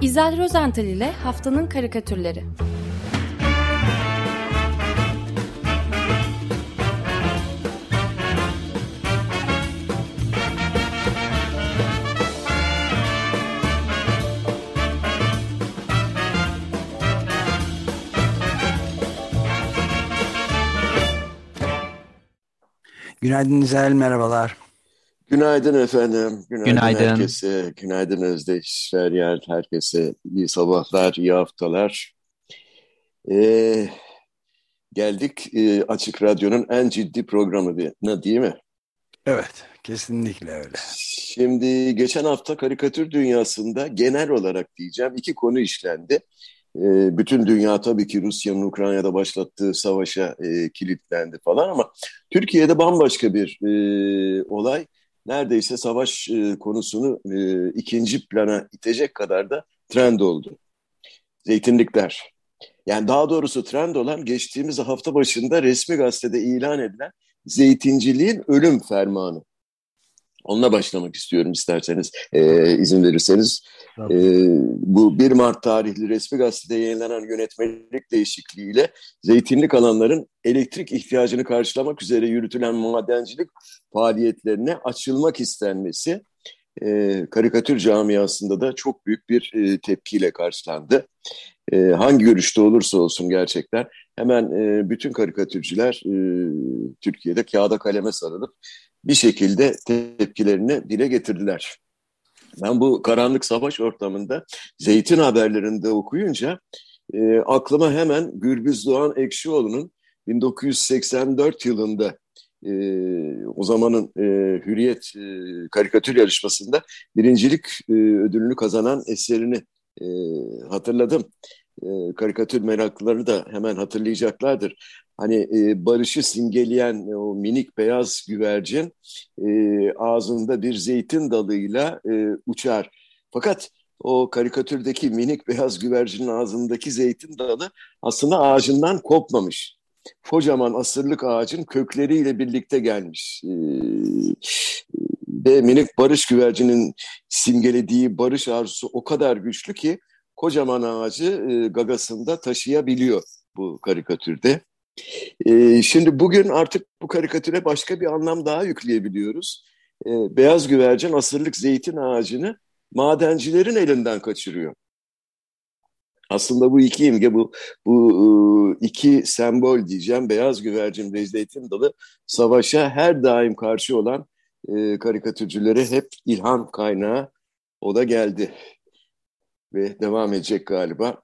İzel Rozental ile Haftanın Karikatürleri Günaydın İzel, merhabalar. Günaydın efendim. Günaydın, Günaydın. herkese. Günaydın Özdeş, Feryal, herkese. iyi sabahlar, iyi haftalar. Ee, geldik e, Açık Radyo'nun en ciddi programına değil mi? Evet, kesinlikle öyle. Şimdi geçen hafta karikatür dünyasında genel olarak diyeceğim iki konu işlendi. Ee, bütün dünya tabii ki Rusya'nın Ukrayna'da başlattığı savaşa e, kilitlendi falan ama Türkiye'de bambaşka bir e, olay neredeyse savaş e, konusunu e, ikinci plana itecek kadar da trend oldu. Zeytinlikler. Yani daha doğrusu trend olan geçtiğimiz hafta başında resmi gazetede ilan edilen zeytinciliğin ölüm fermanı. Onunla başlamak istiyorum isterseniz, e, izin verirseniz. E, bu 1 Mart tarihli resmi gazetede yayınlanan yönetmelik değişikliğiyle zeytinlik alanların elektrik ihtiyacını karşılamak üzere yürütülen madencilik faaliyetlerine açılmak istenmesi e, karikatür camiasında da çok büyük bir e, tepkiyle karşılandı. E, hangi görüşte olursa olsun gerçekten hemen e, bütün karikatürcüler e, Türkiye'de kağıda kaleme sarılıp bir şekilde tepkilerini dile getirdiler. Ben bu karanlık savaş ortamında zeytin haberlerinde okuyunca e, aklıma hemen Gürbüz Doğan Ekşioğlu'nun 1984 yılında e, o zamanın e, Hürriyet e, karikatür yarışmasında birincilik e, ödülünü kazanan eserini e, hatırladım. E, karikatür meraklıları da hemen hatırlayacaklardır. Hani e, barışı simgeleyen o minik beyaz güvercin e, ağzında bir zeytin dalıyla e, uçar. Fakat o karikatürdeki minik beyaz güvercinin ağzındaki zeytin dalı aslında ağacından kopmamış. Kocaman asırlık ağacın kökleriyle birlikte gelmiş. Ee, ve minik barış güvercinin simgelediği barış arzusu o kadar güçlü ki kocaman ağacı e, gagasında taşıyabiliyor bu karikatürde. E, şimdi bugün artık bu karikatüre başka bir anlam daha yükleyebiliyoruz. E, beyaz güvercin asırlık zeytin ağacını madencilerin elinden kaçırıyor. Aslında bu iki imge, bu, bu iki sembol diyeceğim. Beyaz güvercin ve zeytin dalı savaşa her daim karşı olan e, karikatürcülere hep ilham kaynağı. O da geldi ve devam edecek galiba.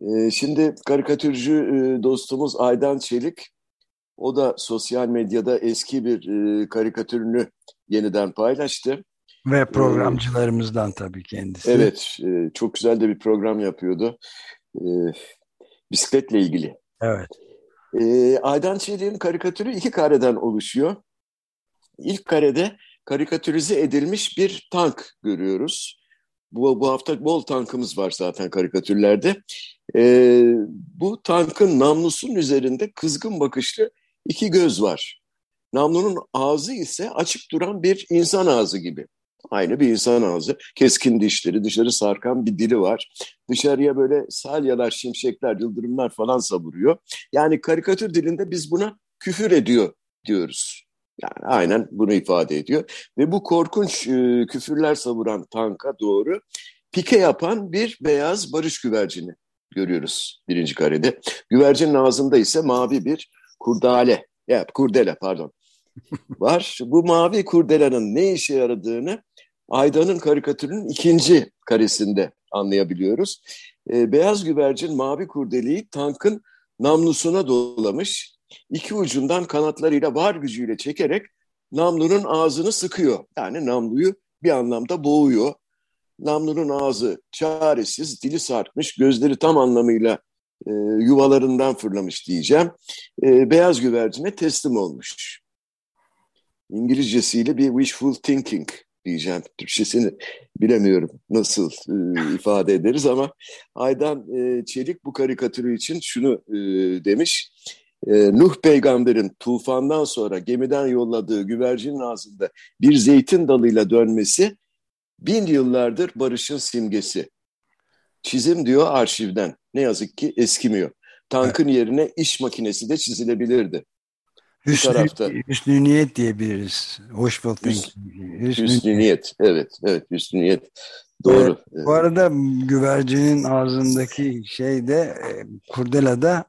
E, şimdi karikatürcü e, dostumuz Aydan Çelik, o da sosyal medyada eski bir e, karikatürünü yeniden paylaştı. Ve programcılarımızdan tabii kendisi. Evet, e, çok güzel de bir program yapıyordu. E, bisikletle ilgili. Evet. E, Aydan Çelik'in karikatürü iki kareden oluşuyor. İlk karede karikatürize edilmiş bir tank görüyoruz. Bu, bu hafta bol tankımız var zaten karikatürlerde. E, bu tankın namlusunun üzerinde kızgın bakışlı iki göz var. Namlunun ağzı ise açık duran bir insan ağzı gibi. Aynı bir insan ağzı. Keskin dişleri, dışarı sarkan bir dili var. Dışarıya böyle salyalar, şimşekler, yıldırımlar falan savuruyor. Yani karikatür dilinde biz buna küfür ediyor diyoruz. Yani aynen bunu ifade ediyor. Ve bu korkunç e, küfürler savuran tanka doğru pike yapan bir beyaz barış güvercini görüyoruz birinci karede. Güvercinin ağzında ise mavi bir kurdale, ya kurdele pardon var. Bu mavi kurdelanın ne işe yaradığını Aydan'ın karikatürünün ikinci karesinde anlayabiliyoruz. E, beyaz güvercin mavi kurdeleyi tankın namlusuna dolamış. İki ucundan kanatlarıyla var gücüyle çekerek namlunun ağzını sıkıyor. Yani namluyu bir anlamda boğuyor. Namlunun ağzı çaresiz, dili sarkmış, gözleri tam anlamıyla e, yuvalarından fırlamış diyeceğim. E, beyaz güvercine teslim olmuş. İngilizcesiyle bir wishful thinking diyeceğim. Türkçesini bilemiyorum nasıl e, ifade ederiz ama Aydan e, Çelik bu karikatürü için şunu e, demiş. E, Nuh peygamberin tufandan sonra gemiden yolladığı güvercinin ağzında bir zeytin dalıyla dönmesi bin yıllardır barışın simgesi. Çizim diyor arşivden. Ne yazık ki eskimiyor. Tankın evet. yerine iş makinesi de çizilebilirdi. Hüsnü, tarafta. hüsnü niyet diyebiliriz. Wishful thinking. Hüsnü, hüsnü niyet. Evet, evet hüsnü niyet. Doğru. Evet, bu arada güvercinin ağzındaki şey de e, kurdelada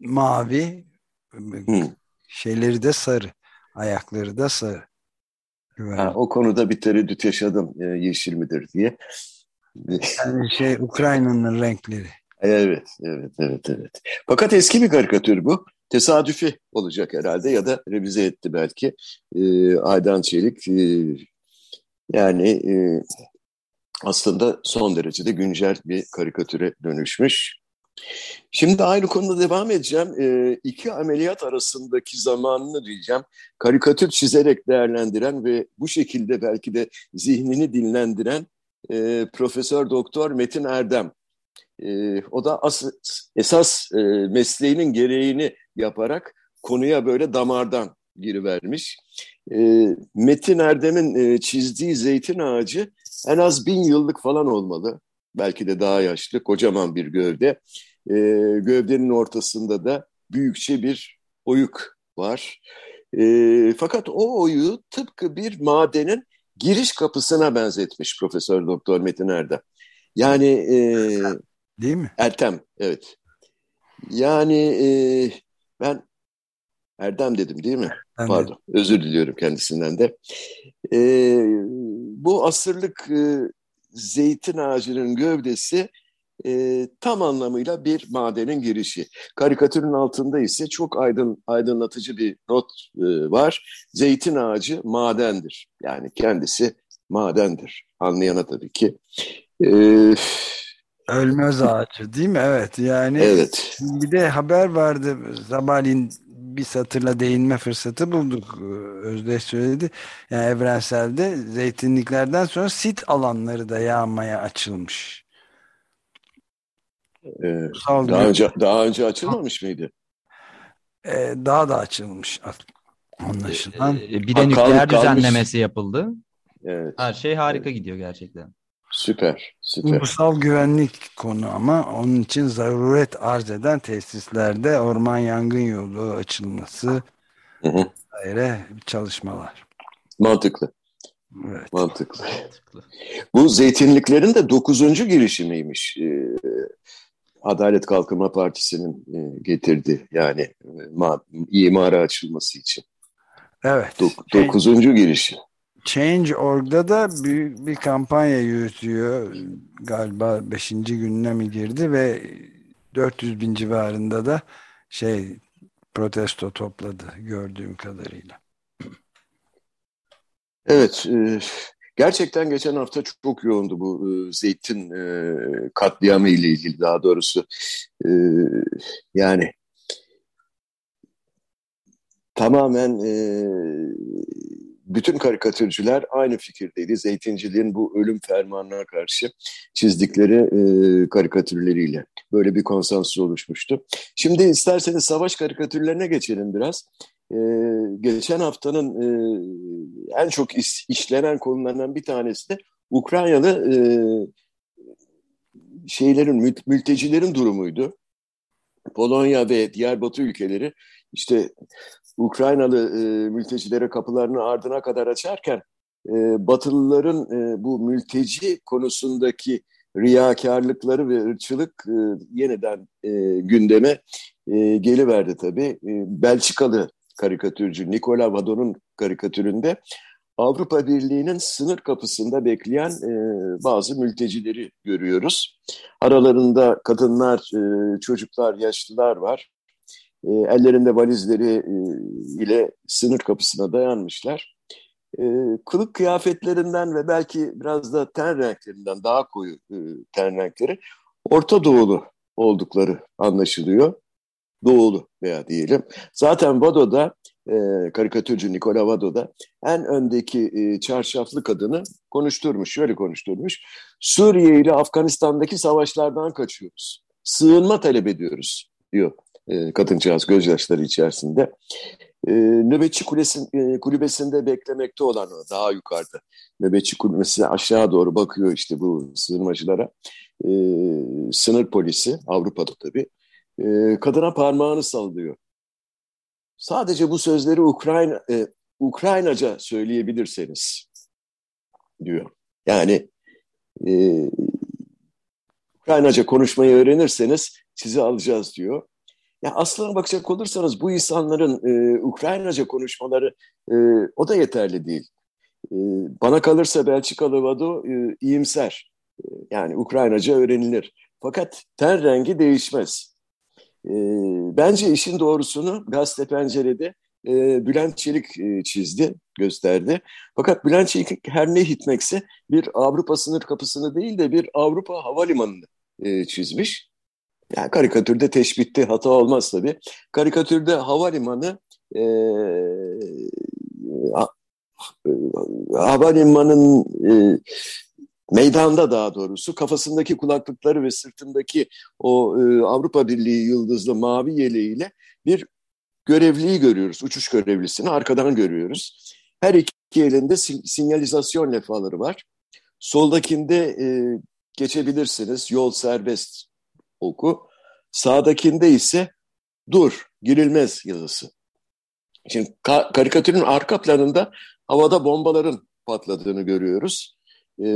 mavi hmm. şeyleri de sarı. Ayakları da sarı. Ha, o konuda bir tereddüt yaşadım e, yeşil midir diye. Yani şey Ukrayna'nın renkleri. Evet, evet, evet, evet. Fakat eski bir karikatür bu. Tesadüfi olacak herhalde ya da revize etti belki. E, Aydan Çelik e, yani e, aslında son derecede güncel bir karikatüre dönüşmüş. Şimdi aynı konuda devam edeceğim. E, iki ameliyat arasındaki zamanını diyeceğim. Karikatür çizerek değerlendiren ve bu şekilde belki de zihnini dinlendiren e, Profesör Doktor Metin Erdem. E, o da as esas e, mesleğinin gereğini yaparak konuya böyle damardan girivermiş. E, Metin Erdem'in e, çizdiği zeytin ağacı en az bin yıllık falan olmalı. Belki de daha yaşlı, kocaman bir gövde. E, gövdenin ortasında da büyükçe bir oyuk var. E, fakat o oyu tıpkı bir madenin giriş kapısına benzetmiş Profesör Doktor Metin Erdem. Yani e, değil mi? Ertem, evet. Yani e, ben Erdem dedim değil mi? Ben Pardon, de. özür diliyorum kendisinden de. E, bu asırlık e, zeytin ağacının gövdesi e, tam anlamıyla bir madenin girişi. Karikatürün altında ise çok aydın aydınlatıcı bir not e, var. Zeytin ağacı madendir. Yani kendisi madendir. Anlayana tabii ki. E, Ölmez ağacı değil mi? Evet yani evet. bir de haber vardı sabahleyin bir satırla değinme fırsatı bulduk. Özdeş söyledi. Yani evrenselde zeytinliklerden sonra sit alanları da yağmaya açılmış. Ee, daha önce daha önce açılmamış mıydı? Ee, daha da açılmış anlaşılan. Ee, bir de nükleer kalmış. düzenlemesi yapıldı. Evet. Her şey harika gidiyor gerçekten. Süper, süper. Ulusal güvenlik konu ama onun için zaruret arz eden tesislerde orman yangın yolu açılması hı çalışmalar. Mantıklı. Evet. Mantıklı. Mantıklı. Bu zeytinliklerin de dokuzuncu girişimiymiş. Ee, Adalet Kalkınma Partisi'nin e, getirdi yani e, ma imara açılması için. Evet. Dok dokuzuncu girişim. Change.org'da da büyük bir kampanya yürütüyor. Galiba beşinci gününe mi girdi ve 400 bin civarında da şey protesto topladı gördüğüm kadarıyla. Evet, e, gerçekten geçen hafta çok, yoğundu bu e, zeytin e, katliamı ile ilgili daha doğrusu. E, yani tamamen e, bütün karikatürcüler aynı fikirdeydi. Zeytinciliğin bu ölüm fermanına karşı çizdikleri e, karikatürleriyle. Böyle bir konsensus oluşmuştu. Şimdi isterseniz savaş karikatürlerine geçelim biraz. E, geçen haftanın e, en çok iş, işlenen konularından bir tanesi de Ukraynalı e, şeylerin, mültecilerin durumuydu. Polonya ve diğer Batı ülkeleri işte Ukraynalı e, mültecilere kapılarını ardına kadar açarken e, Batılıların e, bu mülteci konusundaki riyakarlıkları ve ırkçılık e, yeniden e, gündeme e, geliverdi tabii. E, Belçikalı karikatürcü Nikola Vadon'un karikatüründe Avrupa Birliği'nin sınır kapısında bekleyen e, bazı mültecileri görüyoruz. Aralarında kadınlar, e, çocuklar, yaşlılar var e, ellerinde valizleri e, ile sınır kapısına dayanmışlar. E, kılık kıyafetlerinden ve belki biraz da ten renklerinden daha koyu e, ten renkleri Orta Doğulu oldukları anlaşılıyor. Doğulu veya diyelim. Zaten Vado'da e, karikatürcü Nikola Vado'da en öndeki e, çarşaflı kadını konuşturmuş, şöyle konuşturmuş. Suriye ile Afganistan'daki savaşlardan kaçıyoruz. Sığınma talep ediyoruz diyor e, kadıncağız gözyaşları içerisinde. E, nöbetçi kulesin, e, kulübesinde beklemekte olan daha yukarıda. Nöbetçi kulübesi aşağı doğru bakıyor işte bu sığınmacılara. e, sınır polisi Avrupa'da tabii e, kadına parmağını sallıyor. Sadece bu sözleri Ukrayna e, Ukraynaca söyleyebilirseniz diyor. Yani e, Ukraynaca konuşmayı öğrenirseniz sizi alacağız diyor. Ya aslına bakacak olursanız bu insanların e, Ukraynaca konuşmaları e, o da yeterli değil. E, bana kalırsa Belçikalı Vado e, iyimser. E, yani Ukraynaca öğrenilir. Fakat ten rengi değişmez. E, bence işin doğrusunu gazete pencerede e, Bülent Çelik e, çizdi, gösterdi. Fakat Bülent Çelik her ne hikmetse bir Avrupa sınır kapısını değil de bir Avrupa havalimanını e, çizmiş. Yani karikatürde teşbihte hata olmaz tabii. Karikatürde havalimanı e, havalimanın e, meydanda daha doğrusu kafasındaki kulaklıkları ve sırtındaki o e, Avrupa Birliği yıldızlı mavi yeleğiyle bir görevliyi görüyoruz. Uçuş görevlisini arkadan görüyoruz. Her iki elinde sinyalizasyon levhaları var. Soldakinde e, geçebilirsiniz, yol serbest oku. Sağdakinde ise dur, girilmez yazısı. Şimdi ka karikatürün arka planında havada bombaların patladığını görüyoruz. E,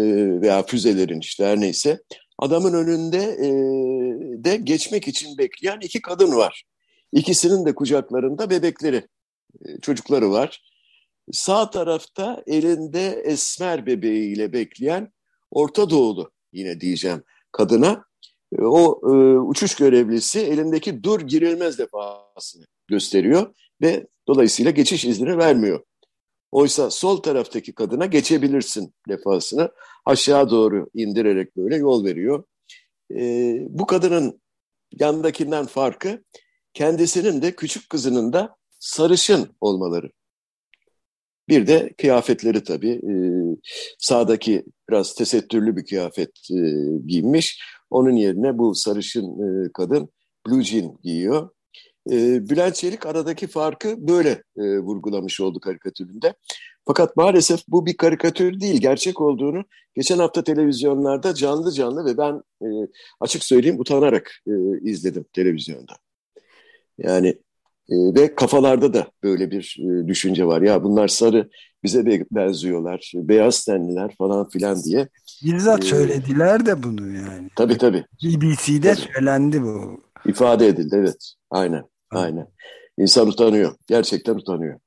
veya füzelerin işte her neyse. Adamın önünde e, de geçmek için bekleyen iki kadın var. İkisinin de kucaklarında bebekleri, e, çocukları var. Sağ tarafta elinde esmer bebeğiyle bekleyen Orta Doğulu yine diyeceğim kadına o e, uçuş görevlisi elindeki dur girilmez defasını gösteriyor ve dolayısıyla geçiş izni vermiyor. Oysa sol taraftaki kadına geçebilirsin defasını aşağı doğru indirerek böyle yol veriyor. E, bu kadının yandakinden farkı kendisinin de küçük kızının da sarışın olmaları. Bir de kıyafetleri tabii. E, sağdaki biraz tesettürlü bir kıyafet e, giymiş. Onun yerine bu sarışın e, kadın blue jean giyiyor. E, Bülent Çelik aradaki farkı böyle e, vurgulamış oldu karikatüründe. Fakat maalesef bu bir karikatür değil, gerçek olduğunu geçen hafta televizyonlarda canlı canlı ve ben açık söyleyeyim utanarak izledim televizyonda. Yani e, ve kafalarda da böyle bir e, düşünce var. Ya bunlar sarı bize be benziyorlar, beyaz tenliler falan filan diye. Bizzat ee, söylediler de bunu yani. Tabii tabii. BBC'de tabii. söylendi bu. İfade edildi evet. Aynen. Aynen. İnsan utanıyor. Gerçekten utanıyor.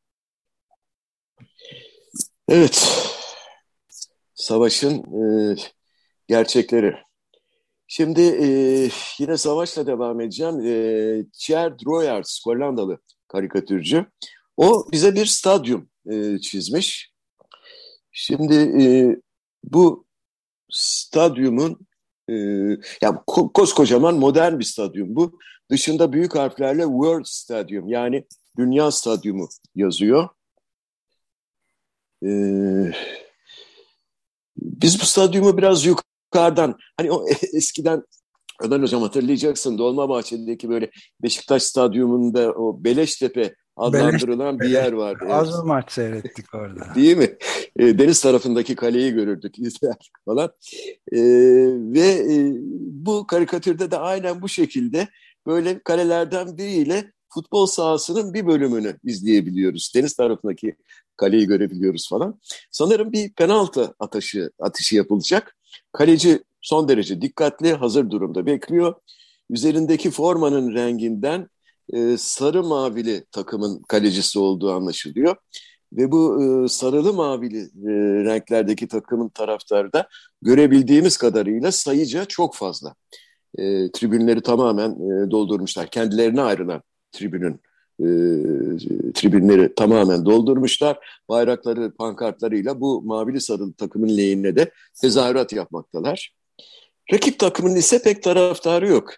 Evet. Savaşın e, gerçekleri. Şimdi e, yine savaşla devam edeceğim. E, Thierry Royars, Hollandalı karikatürcü. O bize bir stadyum e, çizmiş. Şimdi e, bu stadyumun e, yani ko koskocaman modern bir stadyum bu. Dışında büyük harflerle World Stadium yani Dünya Stadyumu yazıyor. E, biz bu stadyumu biraz yukarıdan hani o eskiden Ömer Hocam hatırlayacaksın Dolmabahçe'deki böyle Beşiktaş Stadyumunda o Beleştepe adlandırılan Beleş, bir yer vardı. Az evet. maç seyrettik orada. Değil mi? E, deniz tarafındaki kaleyi görürdük, izlerdik falan. E, ve e, bu karikatürde de aynen bu şekilde böyle kalelerden biriyle futbol sahasının bir bölümünü izleyebiliyoruz. Deniz tarafındaki kaleyi görebiliyoruz falan. Sanırım bir penaltı atışı, atışı yapılacak. Kaleci son derece dikkatli, hazır durumda bekliyor. Üzerindeki formanın renginden e, sarı mavili takımın kalecisi olduğu anlaşılıyor. Ve bu e, sarılı mavili e, renklerdeki takımın taraftarı da görebildiğimiz kadarıyla sayıca çok fazla. E, tribünleri tamamen e, doldurmuşlar. Kendilerine ayrılan tribünün e, tribünleri tamamen doldurmuşlar. Bayrakları, pankartlarıyla bu mavili sarılı takımın lehine de tezahürat yapmaktalar. Rakip takımın ise pek taraftarı yok.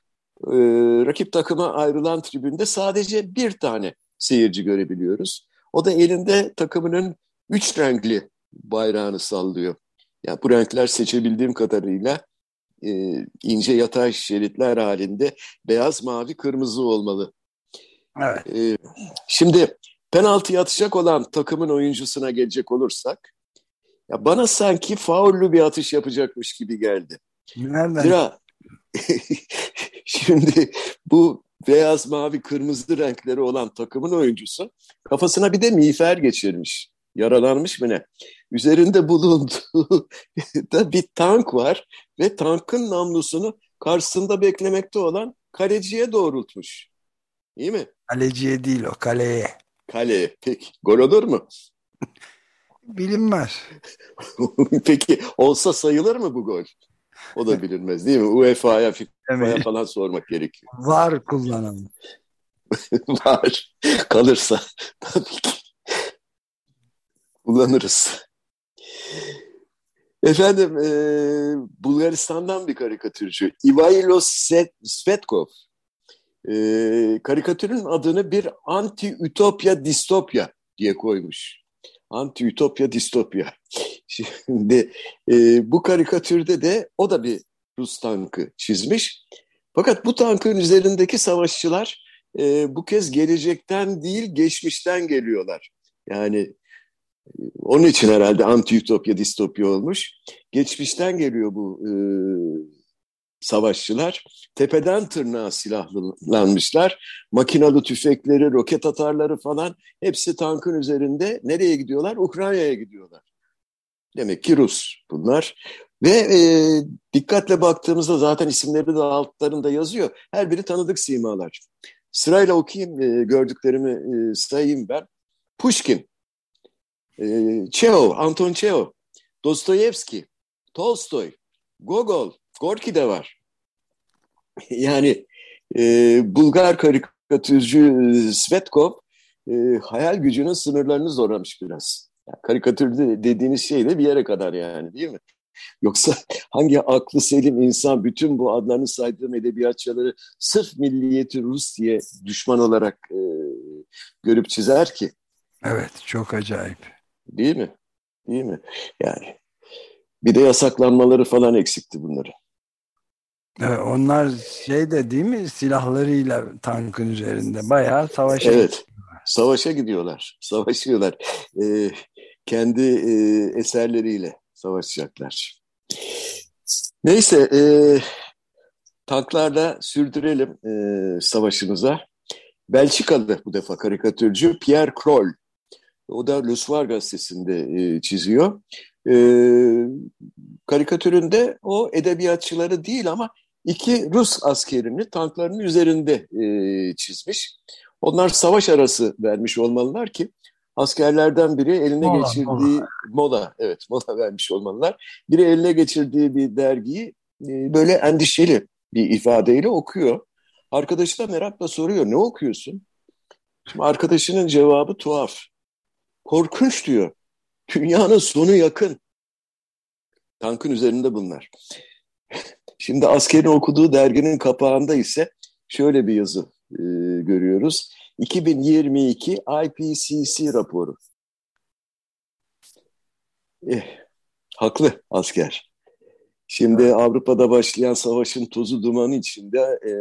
Ee, rakip takıma ayrılan tribünde sadece bir tane seyirci görebiliyoruz. O da elinde takımının üç renkli bayrağını sallıyor. Yani bu renkler seçebildiğim kadarıyla e, ince yatay şeritler halinde beyaz, mavi, kırmızı olmalı. Evet. E, şimdi penaltı atacak olan takımın oyuncusuna gelecek olursak, ya bana sanki faullü bir atış yapacakmış gibi geldi. Nereden? Zira Şimdi bu beyaz, mavi, kırmızı renkleri olan takımın oyuncusu kafasına bir de miğfer geçirmiş. Yaralanmış mı ne? Üzerinde bulunduğu da bir tank var ve tankın namlusunu karşısında beklemekte olan kaleciye doğrultmuş. İyi mi? Kaleciye değil o kaleye. Kaleye. Peki. Gol olur mu? Bilinmez. Peki olsa sayılır mı bu gol? O da bilinmez değil mi? UEFA'ya, FIFA'ya evet. falan sormak gerekiyor. Var kullanalım. Var. Kalırsa tabii ki kullanırız. Efendim e, Bulgaristan'dan bir karikatürcü Ivailo Svetkov e, karikatürün adını bir anti-ütopya distopya diye koymuş. Anti-ütopya distopya. Şimdi e, bu karikatürde de o da bir Rus tankı çizmiş. Fakat bu tankın üzerindeki savaşçılar e, bu kez gelecekten değil geçmişten geliyorlar. Yani onun için herhalde anti-ütopya, distopya olmuş. Geçmişten geliyor bu e, savaşçılar. Tepeden tırnağa silahlanmışlar. Makinalı tüfekleri, roket atarları falan hepsi tankın üzerinde. Nereye gidiyorlar? Ukrayna'ya gidiyorlar. Demek ki Rus bunlar. Ve e, dikkatle baktığımızda zaten isimleri de altlarında yazıyor. Her biri tanıdık simalar. Sırayla okuyayım e, gördüklerimi e, sayayım ben. Pushkin, ee, Çehov, Anton Çehov, Dostoyevski, Tolstoy, Gogol, Gorki de var. yani e, Bulgar karikatürcü Svetkov e, hayal gücünün sınırlarını zorlamış biraz. Yani karikatür dediğiniz şey de bir yere kadar yani değil mi? Yoksa hangi aklı selim insan bütün bu adlarını saydığım edebiyatçıları sırf milliyeti Rus diye düşman olarak e, görüp çizer ki? Evet, çok acayip. Değil mi? Değil mi? Yani bir de yasaklanmaları falan eksikti bunları. Evet, onlar şey de değil mi silahlarıyla tankın üzerinde bayağı savaşa Evet. Savaşa gidiyorlar. Savaşıyorlar. Ee, kendi e, eserleriyle savaşacaklar. Neyse e, tanklarla sürdürelim e, savaşımıza. Belçikalı bu defa karikatürcü Pierre Kroll o da Le Soir gazetesinde e, çiziyor. E, karikatüründe o edebiyatçıları değil ama iki Rus askerini tanklarının üzerinde e, çizmiş. Onlar savaş arası vermiş olmalılar ki askerlerden biri eline mola, geçirdiği mola. mola evet mola vermiş olmalılar. Biri eline geçirdiği bir dergiyi e, böyle endişeli bir ifadeyle okuyor. Arkadaşı da merakla soruyor ne okuyorsun? Şimdi arkadaşının cevabı tuhaf. Korkunç diyor. Dünyanın sonu yakın. Tankın üzerinde bunlar. Şimdi askerin okuduğu derginin kapağında ise şöyle bir yazı e, görüyoruz. 2022 IPCC raporu. Eh, haklı asker. Şimdi Avrupa'da başlayan savaşın tozu dumanı içinde e,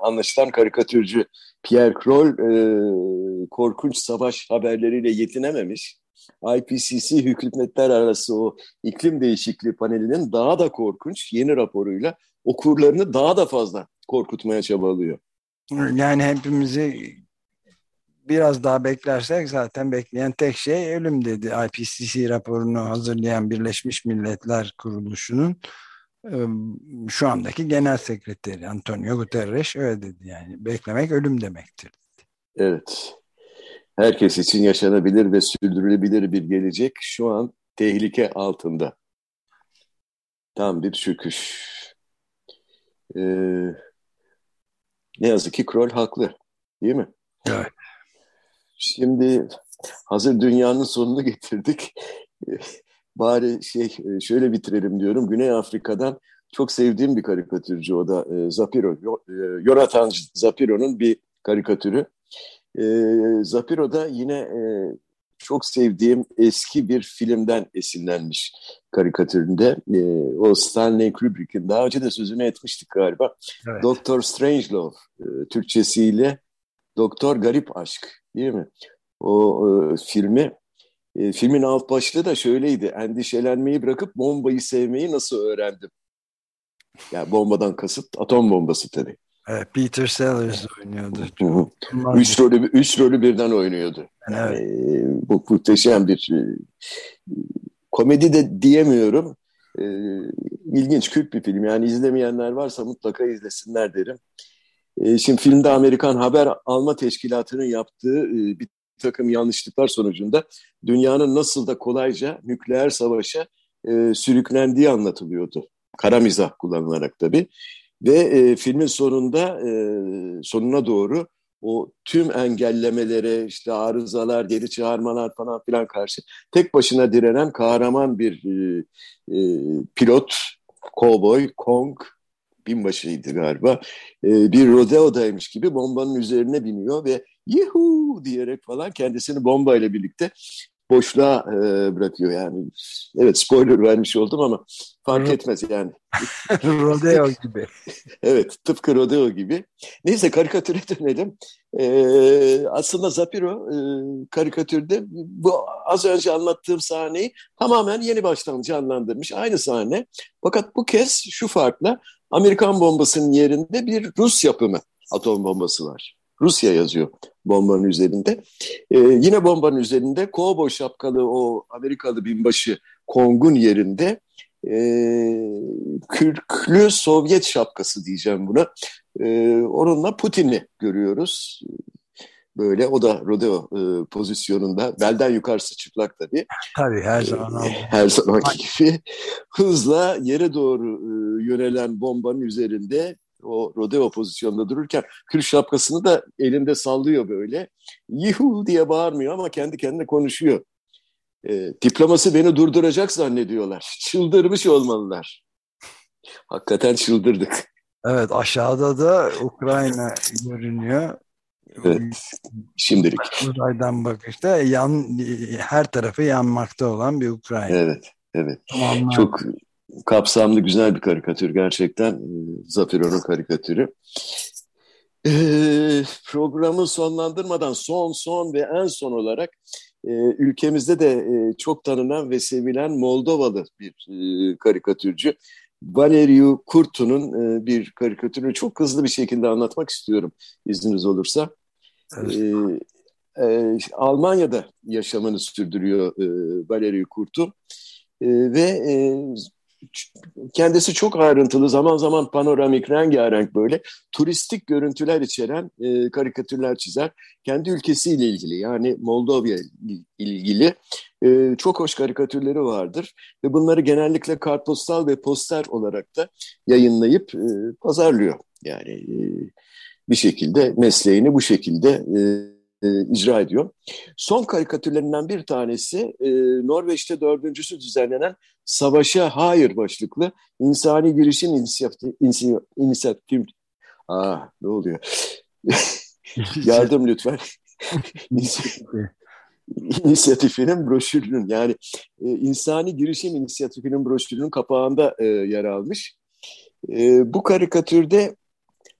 anlaşılan karikatürcü Pierre Kroll e, korkunç savaş haberleriyle yetinememiş. IPCC hükümetler arası o iklim değişikliği panelinin daha da korkunç yeni raporuyla okurlarını daha da fazla korkutmaya çabalıyor. Yani hepimizi biraz daha beklersek zaten bekleyen tek şey ölüm dedi. IPCC raporunu hazırlayan Birleşmiş Milletler Kuruluşu'nun şu andaki genel sekreteri Antonio Guterres öyle dedi yani beklemek ölüm demektir. Evet. Herkes için yaşanabilir ve sürdürülebilir bir gelecek şu an tehlike altında. Tam bir çöküş. Ee, ne yazık ki Kroll haklı. Değil mi? Evet. Şimdi hazır dünyanın sonunu getirdik. Bari şey şöyle bitirelim diyorum. Güney Afrika'dan çok sevdiğim bir karikatürcü o da e, Zapiro. E, Jonathan Zapiro'nun bir karikatürü. E, Zapiro da yine e, çok sevdiğim eski bir filmden esinlenmiş karikatüründe. E, o Stanley Kubrick'in daha önce de sözünü etmiştik galiba. Evet. Doktor Strangelove e, Türkçesiyle Doktor Garip Aşk değil mi? O e, filmi e, filmin alt başlığı da şöyleydi. Endişelenmeyi bırakıp bombayı sevmeyi nasıl öğrendim? Yani bombadan kasıt atom bombası tabii. Evet, Peter Sellers oynuyordu. üç rolü, üç rolü birden oynuyordu. Evet. Yani, bu muhteşem bir e, komedi de diyemiyorum. E, ilginç, kült bir film. Yani izlemeyenler varsa mutlaka izlesinler derim. E, şimdi filmde Amerikan Haber Alma Teşkilatı'nın yaptığı e, bir takım yanlışlıklar sonucunda dünyanın nasıl da kolayca nükleer savaşa e, sürüklendiği anlatılıyordu. Kara mizah kullanılarak tabii. Ve e, filmin sonunda e, sonuna doğru o tüm engellemelere, işte arızalar, geri çağırmalar falan filan karşı tek başına direnen kahraman bir e, e, pilot, kovboy, Kong, binbaşıydı galiba, e, bir rodeodaymış gibi bombanın üzerine biniyor ve yuhu diyerek falan kendisini bombayla birlikte boşluğa e, bırakıyor yani. Evet spoiler vermiş oldum ama fark etmez yani. rodeo gibi. evet tıpkı rodeo gibi. Neyse karikatüre dönelim. Ee, aslında Zapiro e, karikatürde bu az önce anlattığım sahneyi tamamen yeni baştan canlandırmış. Aynı sahne. Fakat bu kez şu farkla Amerikan bombasının yerinde bir Rus yapımı atom bombası var. Rusya yazıyor bombanın üzerinde. Ee, yine bombanın üzerinde kovboy şapkalı o Amerikalı binbaşı Kong'un yerinde e, kürklü Sovyet şapkası diyeceğim buna. E, onunla Putin'i görüyoruz. Böyle o da rodeo e, pozisyonunda. Belden yukarısı çıplak tabii. Tabii her zaman. E, her zamanki gibi hızla yere doğru e, yönelen bombanın üzerinde o rodeo pozisyonda dururken kür şapkasını da elinde sallıyor böyle. Yuhu diye bağırmıyor ama kendi kendine konuşuyor. E, diploması beni durduracak zannediyorlar. Çıldırmış olmalılar. Hakikaten çıldırdık. Evet aşağıda da Ukrayna görünüyor. Evet. Şimdilik. Uzaydan bakışta yan, her tarafı yanmakta olan bir Ukrayna. Evet, evet. Tamamlar. Çok kapsamlı güzel bir karikatür gerçekten. E, Zafiro'nun karikatürü. Ee, programı sonlandırmadan son son ve en son olarak e, ülkemizde de e, çok tanınan ve sevilen Moldovalı bir e, karikatürcü Valeriu Kurtu'nun e, bir karikatürünü çok hızlı bir şekilde anlatmak istiyorum izniniz olursa. Evet. E, e, Almanya'da yaşamını sürdürüyor e, Valeriu Kurtu e, ve e, kendisi çok ayrıntılı zaman zaman panoramik rengarenk böyle turistik görüntüler içeren e, karikatürler çizer. Kendi ülkesiyle ilgili yani Moldova ilgili e, çok hoş karikatürleri vardır. Ve bunları genellikle kartpostal ve poster olarak da yayınlayıp e, pazarlıyor. Yani e, bir şekilde mesleğini bu şekilde e, e, icra ediyor. Son karikatürlerinden bir tanesi e, Norveç'te dördüncüsü düzenlenen Savaşa Hayır başlıklı insani girişim inisiyatif, inisiyatif Aa, ne oluyor? Yardım lütfen. inisiyatifinin broşürünün yani e, insani girişim inisiyatifinin broşürünün kapağında e, yer almış. E, bu karikatürde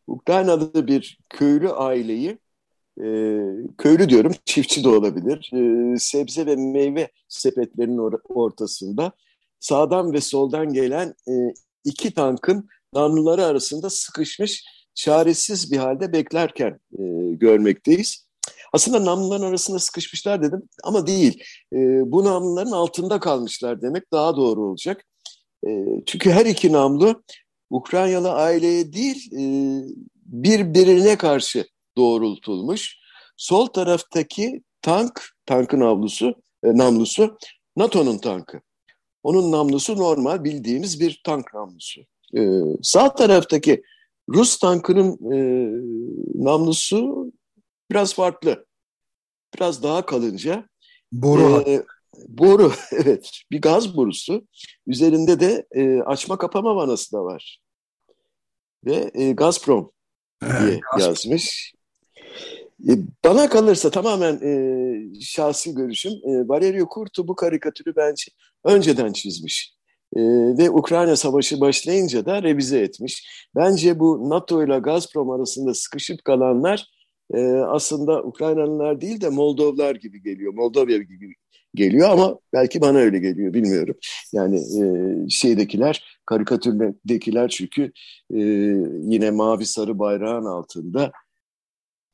Ukraynalı bir köylü aileyi e, köylü diyorum, çiftçi de olabilir. E, sebze ve meyve sepetlerinin or ortasında sağdan ve soldan gelen e, iki tankın namluları arasında sıkışmış, çaresiz bir halde beklerken e, görmekteyiz. Aslında namluların arasında sıkışmışlar dedim ama değil. E, bu namluların altında kalmışlar demek daha doğru olacak. E, çünkü her iki namlu Ukraynalı aileye değil e, birbirine karşı doğrultulmuş. Sol taraftaki tank, tankın avlusu, e, namlusu NATO'nun tankı. Onun namlusu normal bildiğimiz bir tank namlusu. E, sağ taraftaki Rus tankının e, namlusu biraz farklı. Biraz daha kalınca. Boru. E, boru, evet. Bir gaz borusu. Üzerinde de e, açma kapama vanası da var. Ve e, Gazprom diye yazmış. E, bana kalırsa tamamen e, şahsi görüşüm. E, Valerio Curto bu karikatürü bence önceden çizmiş. E, ve Ukrayna Savaşı başlayınca da revize etmiş. Bence bu NATO ile Gazprom arasında sıkışıp kalanlar e, aslında Ukraynalılar değil de Moldovlar gibi geliyor. Moldova gibi geliyor ama belki bana öyle geliyor bilmiyorum. Yani e, şeydekiler karikatürdekiler çünkü e, yine mavi sarı bayrağın altında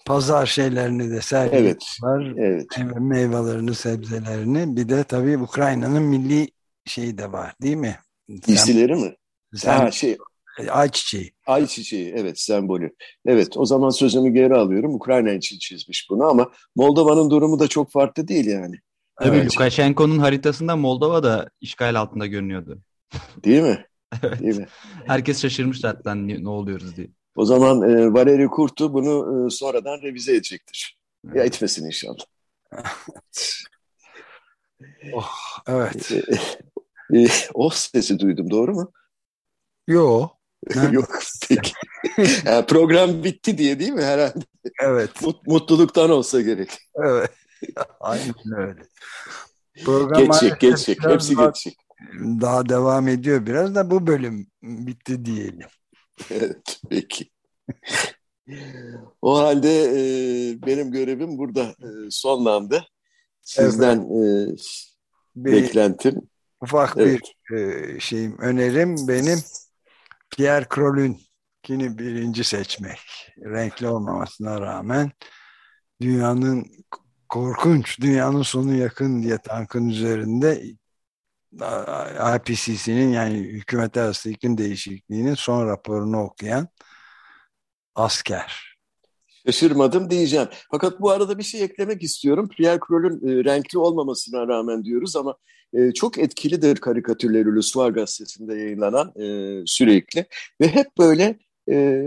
pazar şeylerini de sergiliyorlar. Evet, evet. Meyvelerini, sebzelerini. Bir de tabii Ukrayna'nın milli şeyi de var değil mi? Giysileri mi? Sen, ha, şey, ay çiçeği. Ay çiçeği evet sembolü. Evet o zaman sözümü geri alıyorum. Ukrayna için çizmiş bunu ama Moldova'nın durumu da çok farklı değil yani. Tabii evet. Lukashenko'nun haritasında Moldova da işgal altında görünüyordu. Değil mi? evet. Değil mi? Herkes şaşırmış zaten ne oluyoruz diye. O zaman e, Valeri Kurtu bunu e, sonradan revize edecektir. Evet. Ya etmesin inşallah. oh, evet. E, e, oh sesi duydum doğru mu? Yok. Yok peki. yani program bitti diye değil mi herhalde? Evet. Mutluluktan olsa gerek. Evet. Aynen öyle. Program geçecek, geçecek. Hepsi geçecek. Daha devam ediyor biraz da bu bölüm bitti diyelim. Evet, peki. o halde e, benim görevim burada e, sonlandı. Sizden evet. e, beklentim. Ufak evet. bir e, şeyim, önerim benim Pierre Crol'ün kini birinci seçmek. Renkli olmamasına rağmen dünyanın korkunç, dünyanın sonu yakın diye tankın üzerinde IPCC'nin yani hükümet arası iklim değişikliğinin son raporunu okuyan asker. Şaşırmadım diyeceğim. Fakat bu arada bir şey eklemek istiyorum. Pierre Crol'ün e, renkli olmamasına rağmen diyoruz ama e, çok etkilidir karikatürleri Lusvar gazetesinde yayınlanan e, sürekli. Ve hep böyle e,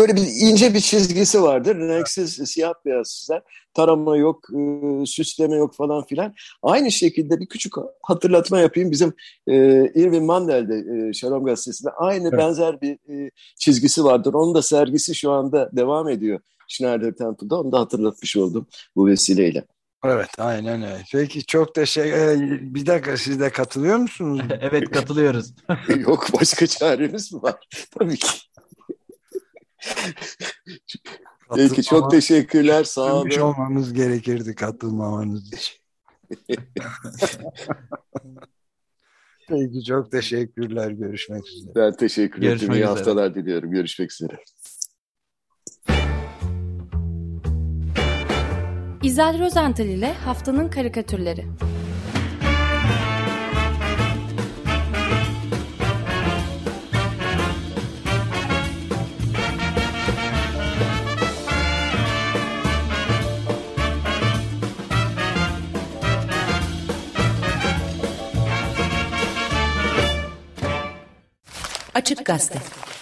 böyle bir ince bir çizgisi vardır. Renksiz, siyah beyaz çizer. Tarama yok, e, süsleme yok falan filan. Aynı şekilde bir küçük hatırlatma yapayım. Bizim e, Irving Mandel'de e, Şarom Gazetesi'nde aynı evet. benzer bir e, çizgisi vardır. Onun da sergisi şu anda devam ediyor. Schneider Temple'da. Onu da hatırlatmış oldum bu vesileyle. Evet aynen öyle. Peki çok teşekkür e, Bir dakika siz de katılıyor musunuz? evet katılıyoruz. Yok başka çaremiz mi var? Tabii ki. Peki çok teşekkürler. Sağ olun. olmanız gerekirdi katılmamanız için. Peki çok teşekkürler. Görüşmek üzere. Ben teşekkür Görüşmek ederim. İyi üzere. haftalar diliyorum. Görüşmek üzere. İzel Rozental ile Haftanın Karikatürleri acep gazete.